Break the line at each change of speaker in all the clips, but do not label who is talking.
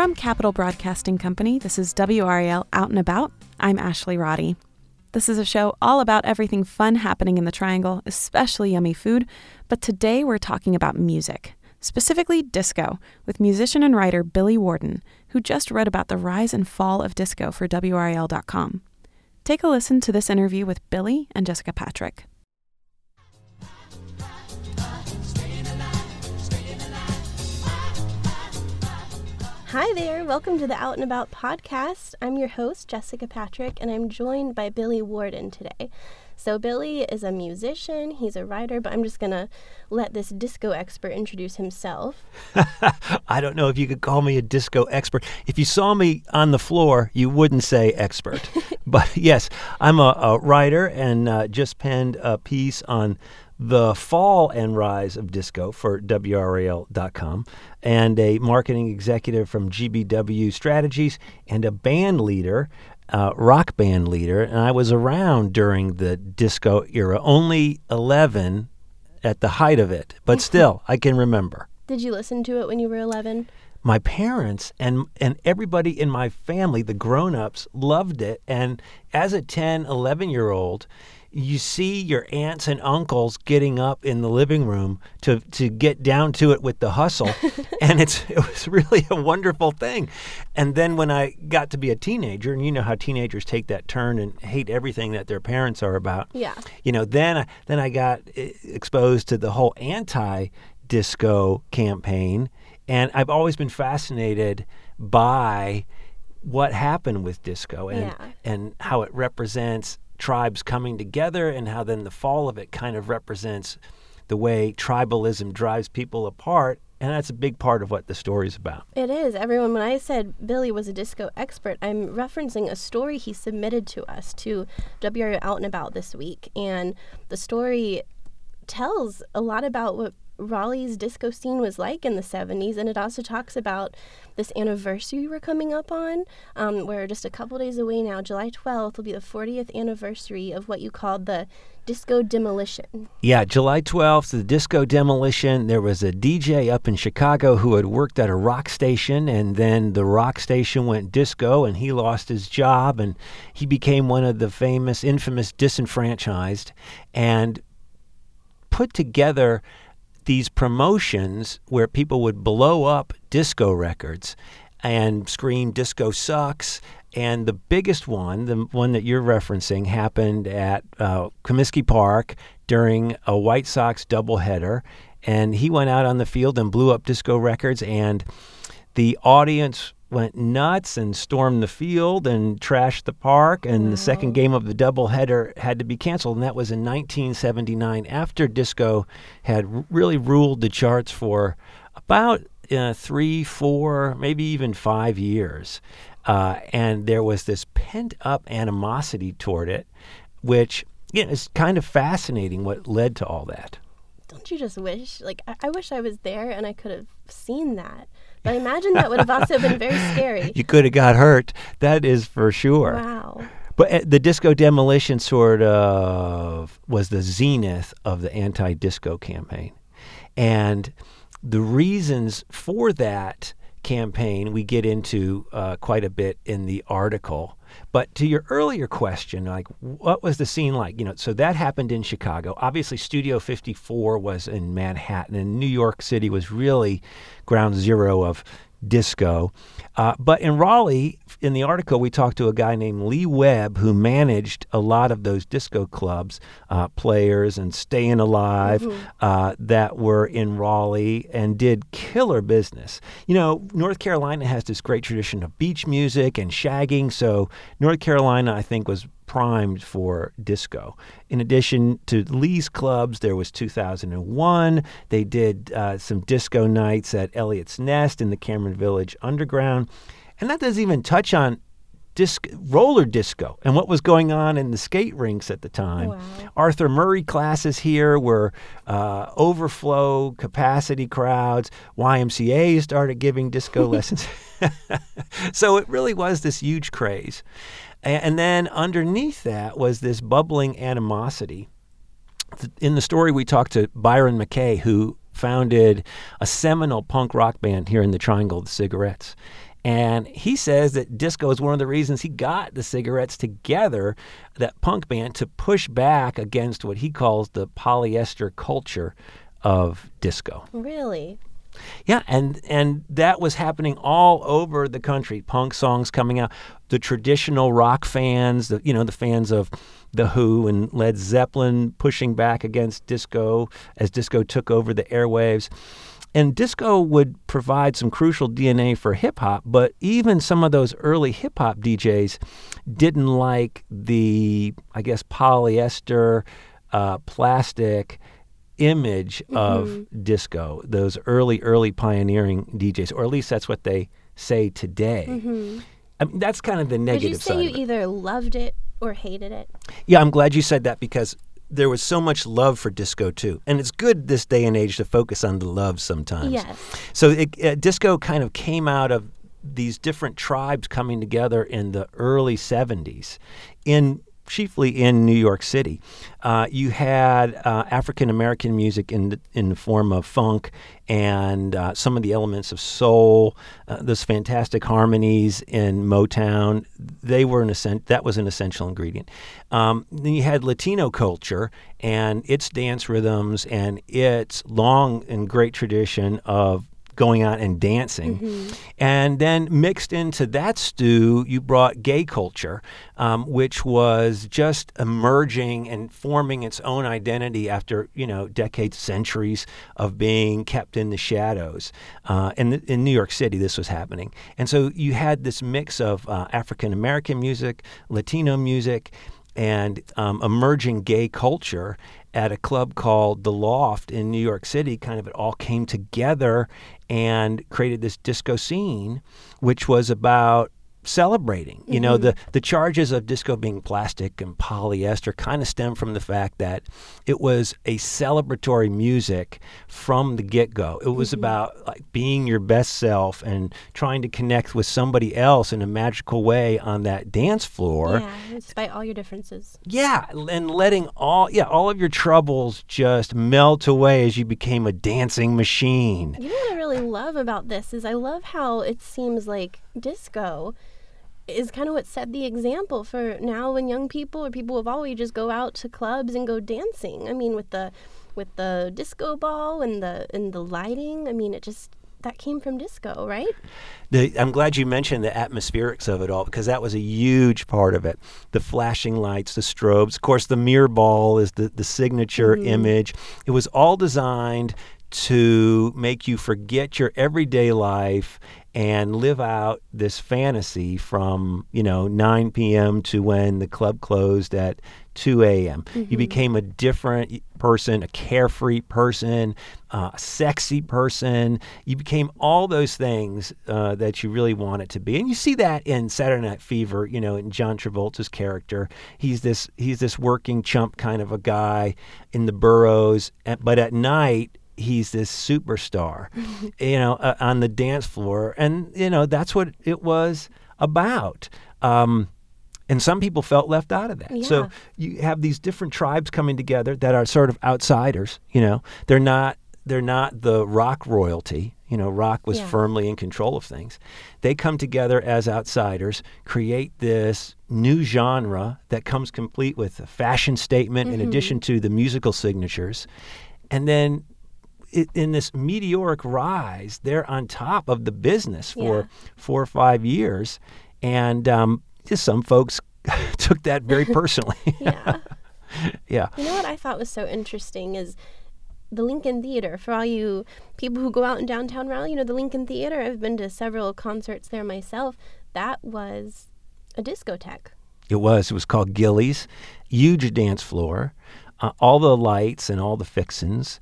From Capitol Broadcasting Company, this is WRAL Out and About. I'm Ashley Roddy. This is a show all about everything fun happening in the Triangle, especially yummy food, but today we're talking about music, specifically disco, with musician and writer Billy Warden, who just wrote about the rise and fall of disco for WRAL.com. Take a listen to this interview with Billy and Jessica Patrick.
Hi there, welcome to the Out and About podcast. I'm your host, Jessica Patrick, and I'm joined by Billy Warden today. So, Billy is a musician, he's a writer, but I'm just going to let this disco expert introduce himself.
I don't know if you could call me a disco expert. If you saw me on the floor, you wouldn't say expert. but yes, I'm a, a writer and uh, just penned a piece on the fall and rise of disco for WRAL.com, and a marketing executive from GBW Strategies, and a band leader, uh, rock band leader. And I was around during the disco era, only 11 at the height of it, but still, I can remember.
Did you listen to it when you were 11?
my parents and and everybody in my family the grown-ups loved it and as a 10 11 year old you see your aunts and uncles getting up in the living room to to get down to it with the hustle and it's it was really a wonderful thing and then when i got to be a teenager and you know how teenagers take that turn and hate everything that their parents are about
Yeah.
you know then I, then i got eh, exposed to the whole anti disco campaign and i've always been fascinated by what happened with disco and
Yeah.
and how it represents tribes coming together and how then the fall of it kind of represents the way tribalism drives people apart and that's a big part of what the story's about
It is. Everyone, when I said Billy was a disco expert, I'm referencing a story he submitted to us to WRAL Out and About this week. And the story tells a lot about what Raleigh's disco scene was like in the 70s. And it also talks about this anniversary we're coming up on. Um, we're just a couple days away now. July 12th will be the 40th anniversary of what you called the disco demolition.
Yeah, July 12th, the disco demolition. There was a DJ up in Chicago who had worked at a rock station, and then the rock station went disco, and he lost his job, and he became one of the famous, infamous disenfranchised, and put together these promotions where people would blow up disco records and scream disco sucks. And the biggest one the one that you're referencing happened at uh, comiskey park during a white sox doubleheader. And he went out on the field and blew up disco records. And the audience went nuts and stormed the field and trashed the park and the second game of the doubleheader had to be canceled and that was in 1979 after disco had really ruled the charts for about uh, three four maybe even five years uh, and there was this pent up animosity toward it which you know, is kind of fascinating what led to all that
Don't you just wish? Like, I, I wish I was there and I could have seen that. But I imagine that would have also been very scary.
you could have got hurt that is for sure
Wow.
But uh, the disco demolition sort of was the zenith of the anti disco campaign. And the reasons for that campaign we get into uh, quite a bit in the article. But to your earlier question, like what was the scene like? You know, so that happened in Chicago. Obviously, Studio 54 was in Manhattan, and New York City was really ground zero of disco. Uh, but in Raleigh, in the article, we talked to a guy named Lee Webb who managed a lot of those disco clubs, uh, players and Staying Alive uh, that were in Raleigh and did killer business. You know, North Carolina has this great tradition of beach music and shagging, so North Carolina, I think, was primed for disco. In addition to Lee's clubs, there was 2001. They did uh, some disco nights at Elliot's Nest in the Cameron Village Underground. And that doesn't even touch on disc, roller disco and what was going on in the skate rinks at the time.
Wow.
Arthur Murray classes here were uh, overflow capacity crowds. YMCA started giving disco lessons. so it really was this huge craze. And then underneath that was this bubbling animosity. In the story, we talked to Byron McKay, who founded a seminal punk rock band here in the Triangle, the Cigarettes. And he says that disco is one of the reasons he got the cigarettes together, that punk band, to push back against what he calls the polyester culture of disco.
Really?
Yeah, and and that was happening all over the country. Punk songs coming out, the traditional rock fans, the you know the fans of the Who and Led Zeppelin pushing back against disco as disco took over the airwaves. And disco would provide some crucial DNA for hip hop, but even some of those early hip hop DJs didn't like the, I guess, polyester, uh, plastic image of
Mm-hmm.
disco, those early, early pioneering DJs, or at least that's what they say today. I mean, that's kind of the
Would Mm-hmm. you say you either loved it or hated it?
Yeah, I'm glad you said that because there was so much love for disco too, and it's good this day and age to focus on the love sometimes.
Yes.
So it, uh, disco kind of came out of these different tribes coming together in the early 70s in chiefly in New York City. Uh, you had uh, African American music in the, in the form of funk and uh, some of the elements of soul, uh, those fantastic harmonies in Motown. They were an essen- that was an essential ingredient. Um, then you had Latino culture and its dance rhythms and its long and great tradition of going out and dancing. And then mixed into that stew, you brought gay culture, um, which was just emerging and forming its own identity after, you know, decades, centuries of being kept in the shadows. Uh, and th- in New York City, this was happening. And so you had this mix of uh, African American music, Latino music, and um, emerging gay culture at a club called The Loft in New York City. Kind of it all came together and created this disco scene, which was about celebrating. You know, mm-hmm. the, the charges of disco being plastic and polyester kind of stem from the fact that it was a celebratory music from the get go. It was mm-hmm. about like being your best self and trying to connect with somebody else in a magical way on that dance floor.
Yeah, despite all your differences.
Yeah, and letting all yeah all of your troubles just melt away as you became a dancing machine.
You know what I really love about this is I love how it seems like disco is kind of what set the example for now when young people or people of all ages go out to clubs and go dancing. I mean with the with the disco ball and the and the lighting, I mean it just that came from disco, right?
The, I'm glad you mentioned the atmospherics of it all because that was a huge part of it. The flashing lights, the strobes, of course, the mirror ball is the the signature mm-hmm. image. It was all designed to make you forget your everyday life and live out this fantasy from you know 9 p.m. to when the club closed at 2 a.m. You became a different person, a carefree person, uh, a sexy person. You became all those things uh, that you really wanted to be, and you see that in Saturday Night Fever. You know, in John Travolta's character, he's this he's this working chump kind of a guy in the boroughs, but at night he's this superstar, you know, uh, on the dance floor, and you know that's what it was about. Um, and some people felt left out of that.
Yeah.
So you have these different tribes coming together that are sort of outsiders. You know, they're not they're not the rock royalty. You know, rock was
Yeah.
firmly in control of things. They come together as outsiders, create this new genre that comes complete with a fashion statement in addition to the musical signatures, and then in this meteoric rise, they're on top of the business for
Yeah.
four or five years, and um, just some folks took that very personally.
Yeah.
yeah,
You know what I thought was so interesting is the Lincoln Theater. For all you people who go out in downtown Raleigh, you know, the Lincoln Theater, I've been to several concerts there myself. That was a discotheque.
it was. It was called Gillies, huge dance floor, uh, all the lights and all the fixins.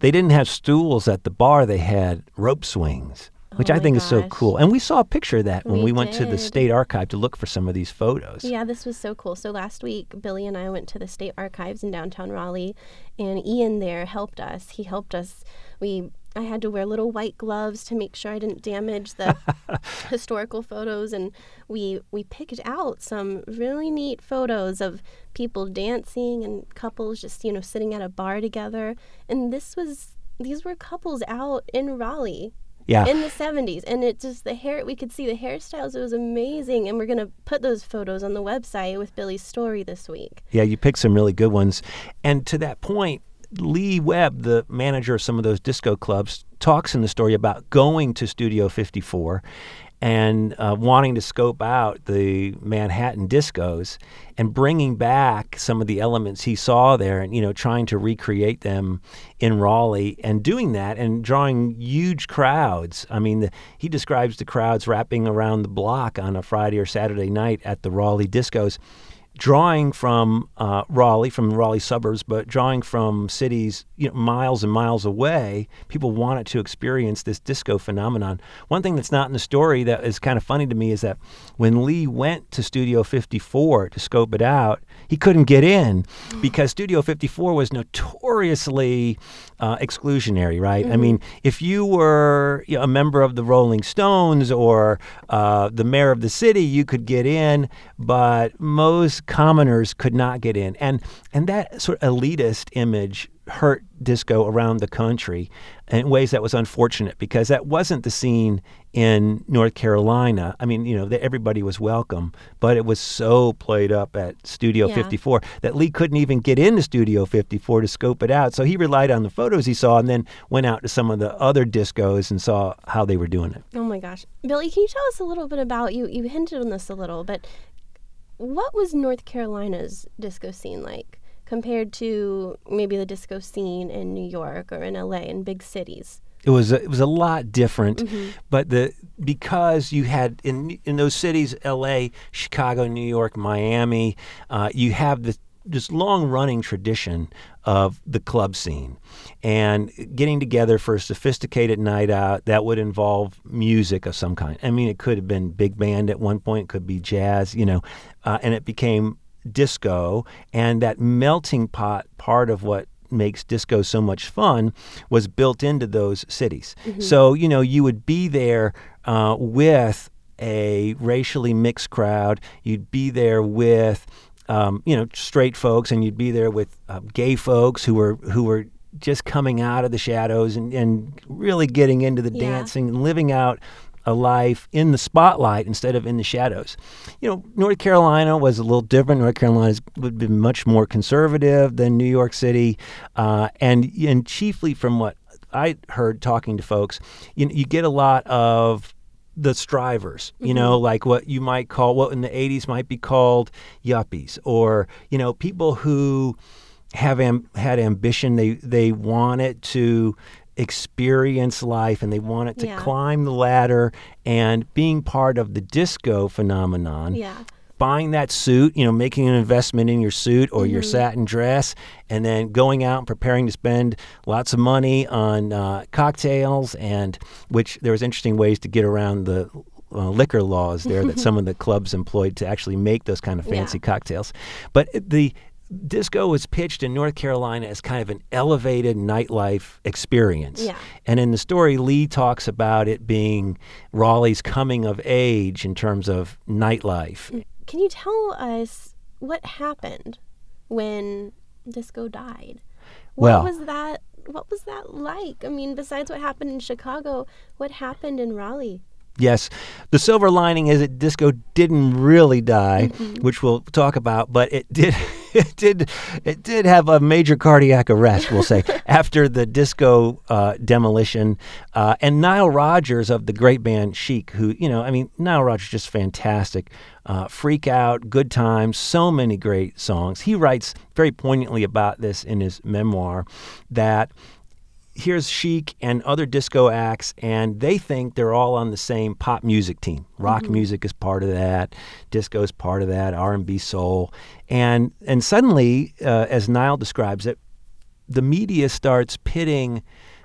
They didn't have stools at the bar; they had rope swings, oh which
Oh
I think is so cool. And we saw a picture of that when
We
we went to the state archive to look for some of these photos.
Yeah, this was so cool. So last week, Billy and I went to the state archives in downtown Raleigh, and Ian there helped us. He helped us. We I had to wear little white gloves to make sure I didn't damage the historical photos, and we we picked out some really neat photos of people dancing and couples just you know sitting at a bar together. And this was these were couples out in Raleigh
Yeah.
In the 70s. And it just, the hair, we could see the hairstyles. It was amazing. And we're going to put those photos on the website with Billy's story this week.
Yeah, you picked some really good ones. And to that point, Lee Webb, the manager of some of those disco clubs, talks in the story about going to Studio 54 and uh, wanting to scope out the Manhattan discos and bringing back some of the elements he saw there and, you know, trying to recreate them in Raleigh and doing that and drawing huge crowds. I mean, the, he describes the crowds wrapping around the block on a Friday or Saturday night at the Raleigh discos drawing from uh, Raleigh, from Raleigh suburbs, but drawing from cities you know, miles and miles away, people wanted to experience this disco phenomenon. One thing that's not in the story that is kind of funny to me is that when Lee went to Studio 54 to scope it out, he couldn't get in because Studio 54 was notoriously uh, exclusionary, right? Mm-hmm. I mean, if you were you know, a member of the Rolling Stones or uh, the mayor of the city, you could get in, but most commoners could not get in. And, and that sort of elitist image hurt disco around the country in ways that was unfortunate because that wasn't the scene in North Carolina. I mean, you know, everybody was welcome, but it was so played up at Studio yeah. 54 that Lee couldn't even get into Studio 54 to scope it out. So he relied on the photos he saw and then went out to some of the other discos and saw how they were doing it.
Oh my gosh. Billy, can you tell us a little bit about you? You hinted on this a little, but what was North Carolina's disco scene like? compared to maybe the disco scene in New York or in LA in big cities?
It was a, it was a lot different, mm-hmm. but the because you had in in those cities, L.A., Chicago, New York, Miami, uh, you have this this long running tradition of the club scene and getting together for a sophisticated night out that would involve music of some kind. I mean, it could have been big band at one point, could be jazz, you know, uh, and it became disco and that melting pot part of what makes disco so much fun was built into those cities. Mm-hmm. So, you know, you would be there uh, with a racially mixed crowd, you'd be there with um, you know straight folks, and you'd be there with uh, gay folks who were who were just coming out of the shadows and, and really getting into the yeah. dancing and living out a life in the spotlight instead of in the shadows. You know, North Carolina was a little different. North Carolina would be much more conservative than New York City, uh, and and chiefly from what I heard talking to folks, you, you get a lot of the strivers, you mm-hmm. know, like what you might call what in the 80s might be called yuppies or, you know, people who have am- had ambition they they wanted to experience life and they wanted to yeah. climb the ladder and being part of the disco phenomenon.
Yeah.
Buying that suit, you know, making an investment in your suit or mm-hmm. your satin dress, and then going out and preparing to spend lots of money on uh, cocktails, and which there was interesting ways to get around the uh, liquor laws there that some of the clubs employed to actually make those kind of fancy yeah. cocktails. But the disco was pitched in North Carolina as kind of an elevated nightlife experience.
Yeah.
And in the story, Lee talks about it being Raleigh's coming of age in terms of nightlife.
Can you tell us what happened when disco died? What
well,
was that? What was that like? I mean, besides what happened in Chicago, what happened in Raleigh?
Yes, the silver lining is that disco didn't really die, mm-hmm. which we'll talk about, but it did. It did. It did have a major cardiac arrest, we'll say, after the disco uh, demolition. Uh, and Nile Rodgers of the great band Chic, who you know, I mean, Nile Rodgers just fantastic. Uh, Freak Out, Good Times, so many great songs. He writes very poignantly about this in his memoir that here's Chic and other disco acts, and they think they're all on the same pop music team. Rock mm-hmm. music is part of that, disco is part of that, R&B, soul, and and suddenly, uh, as Nile describes it, the media starts pitting.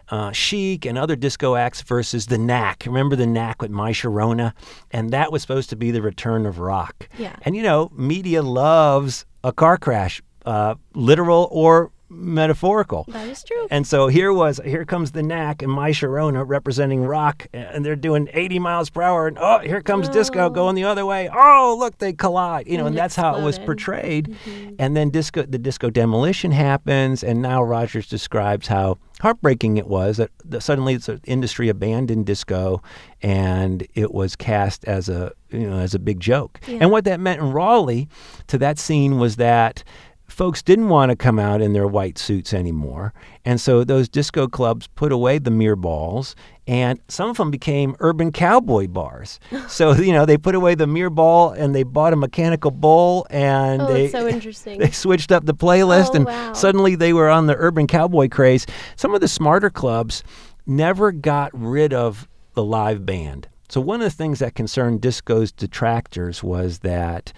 Uh, Chic and other disco acts versus the Knack. Remember the Knack with My Sharona? And that was supposed to be the return of rock.
Yeah.
And you know, media loves a car crash, uh, literal or metaphorical.
That is true.
And so here was here comes the knack and my Sharona representing rock, and they're doing 80 miles per hour, and oh, here comes disco oh. going the other way. Oh, look, they collide. You know, and,
And
that's how it was
exploded.
portrayed. Mm-hmm. And then disco, the disco demolition happens, and Nile Rodgers describes how heartbreaking it was that, that suddenly the industry abandoned disco, and it was cast as a you know as a big joke.
Yeah.
And what that meant in Raleigh to that scene was that folks didn't want to come out in their white suits anymore. And so those disco clubs put away the mirror balls and some of them became urban cowboy bars. so, you know, they put away the mirror ball and they bought a mechanical bull and
Oh,
they
so interesting.
they switched up the playlist
Oh,
and
wow.
suddenly they were on the urban cowboy craze. Some of the smarter clubs never got rid of the live band. So one of the things that concerned disco's detractors was that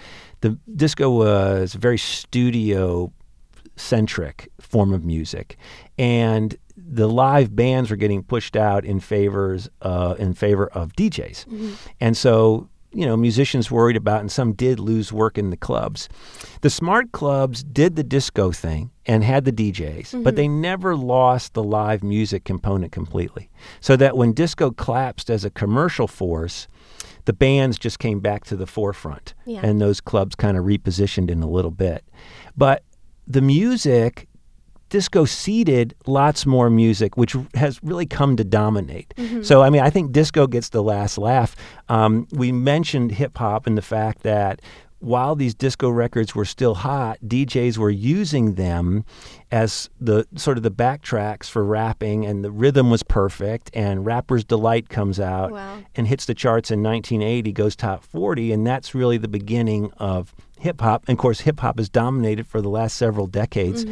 the disco was a very studio centric form of music and the live bands were getting pushed out in favors uh, in favor of DJs. And so, you know, musicians worried about and some did lose work in the clubs. The smart clubs did the disco thing and had the DJs, but they never lost the live music component completely. So that when disco collapsed as a commercial force, the bands just came back to the forefront
Yeah.
and those clubs kind of repositioned in a little bit. But the music disco seeded lots more music, which has really come to dominate. So, I mean, I think disco gets the last laugh. Um, we mentioned hip hop and the fact that while these disco records were still hot, DJs were using them as the sort of the backtracks for rapping, and the rhythm was perfect. And Rapper's Delight comes out
Wow.
and hits the charts in 1980, goes top 40, and that's really the beginning of hip hop. And of course, hip hop has dominated for the last several decades.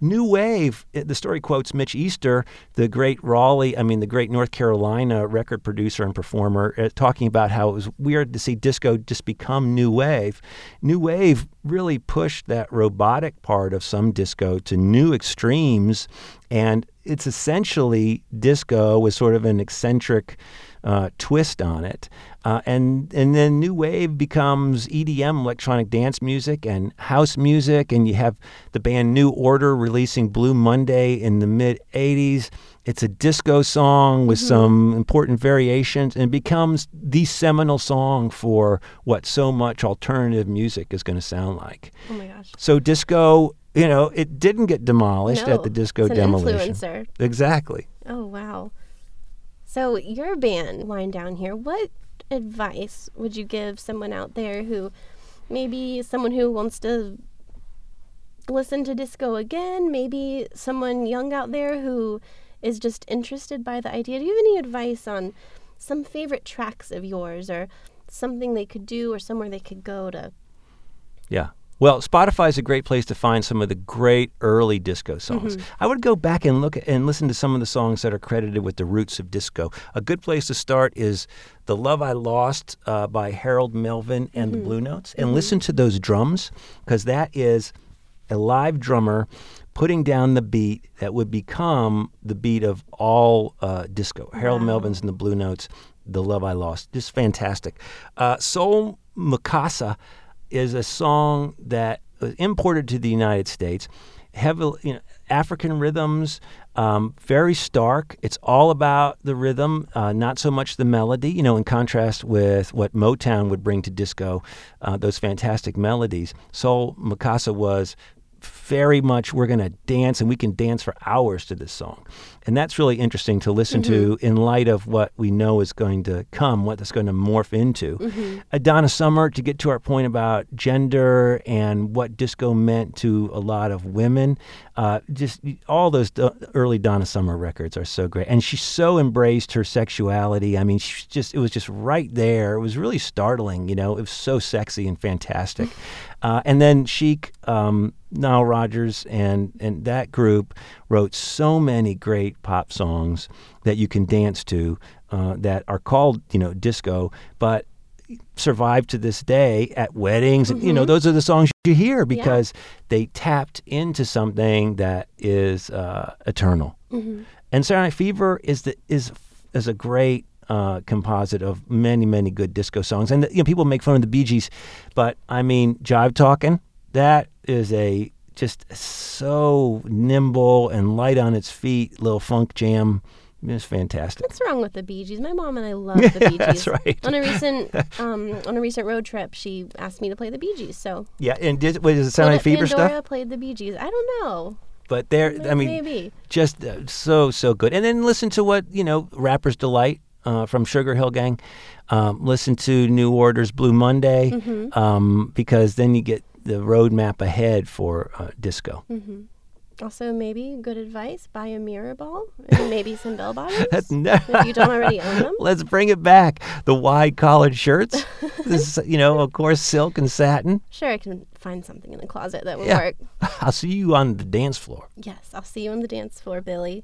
New wave, eh, the story quotes Mitch Easter, the great Raleigh, I mean, the great North Carolina record producer and performer, uh, talking about how it was weird to see disco just become new wave. New wave really pushed that robotic part of some disco to new extremes. And it's essentially disco with sort of an eccentric uh, twist on it. Uh, and and then new wave becomes EDM, electronic dance music, and house music. And you have the band New Order releasing Blue Monday in the mid '80s. It's a disco song with mm-hmm. some important variations, and it becomes the seminal song for what so much alternative music is going to sound like.
Oh my gosh.
So disco, you know, it didn't get demolished
No,
at the disco
it's an
demolition.
influencer.
Exactly.
Oh wow. So your band, Wind Down here, what advice would you give someone out there who maybe someone who wants to listen to disco again, maybe someone young out there who is just interested by the idea? Do you have any advice on some favorite tracks of yours or something they could do or somewhere they could go to
Yeah. Well, Spotify is a great place to find some of the great early disco songs. Mm-hmm. I would go back and look at, and listen to some of the songs that are credited with the roots of disco. A good place to start is "The Love I Lost" uh, by Harold Melvin and the mm-hmm. Blue Notes, and mm-hmm. listen to those drums because that is a live drummer putting down the beat that would become the beat of all uh, disco. Harold Melvin's and the Blue Notes, "The Love I Lost," just fantastic. Uh, Soul Makossa is a song that was imported to the United States. Heavily, you know, African rhythms, um, very stark. It's all about the rhythm, uh, not so much the melody. You know, in contrast with what Motown would bring to disco, uh, those fantastic melodies. Soul Makossa was very much we're going to dance and we can dance for hours to this song. And that's really interesting to listen to in light of what we know is going to come, what that's going to morph into. Donna Summer, to get to our point about gender and what disco meant to a lot of women, uh, just all those early Donna Summer records are so great. And she so embraced her sexuality. I mean, she just it was just right there. It was really startling, you know, it was so sexy and fantastic. Uh, and then Chic, um, Nile Rodgers, and and that group wrote so many great pop songs that you can dance to uh, that are called you know disco, but survive to this day at weddings. And, you know, those are the songs you hear because they tapped into something that is uh, eternal. And Saturday Night Fever is the is is a great uh, composite of many many good disco songs. And you know, people make fun of the Bee Gees, but I mean, Jive Talking that is a just so nimble and light on its feet. Little funk jam. It was fantastic.
What's wrong with the Bee Gees? My mom and I love the Bee Gees.
That's right.
On a recent um, on a recent road trip, she asked me to play the Bee Gees. So
Yeah, and did, was it Saturday Night
Philip
Fever
Pandora
stuff?
played the Bee Gees. I don't know.
But there, I mean,
maybe.
just uh, so so good. And then listen to what you know, Rapper's Delight uh, from Sugar Hill Gang. Um, listen to New Order's Blue Monday
Mm-hmm.
um, because then you get the roadmap ahead for uh, disco.
Mm-hmm. Also, maybe good advice: buy a mirror ball and maybe some bell bottoms if you don't already own them.
Let's bring it back. The wide collared shirts. this, is, you know, of course, silk and satin.
Sure, I can find something in the closet that will
Yeah.
work.
I'll see you on the dance floor.
Yes, I'll see you on the dance floor, Billy.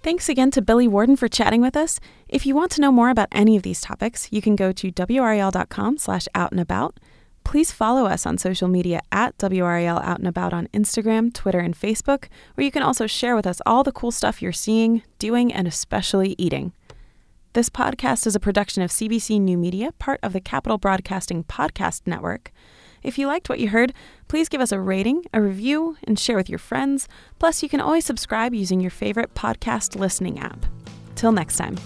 Thanks again to Billy Warden for chatting with us. If you want to know more about any of these topics, you can go to wral.com slash out and about. Please follow us on social media at WRAL Out and About on Instagram, Twitter, and Facebook, where you can also share with us all the cool stuff you're seeing, doing, and especially eating. This podcast is a production of CBC New Media, part of the Capitol Broadcasting Podcast Network. If you liked what you heard, please give us a rating, a review, and share with your friends. Plus, you can always subscribe using your favorite podcast listening app. Till next time.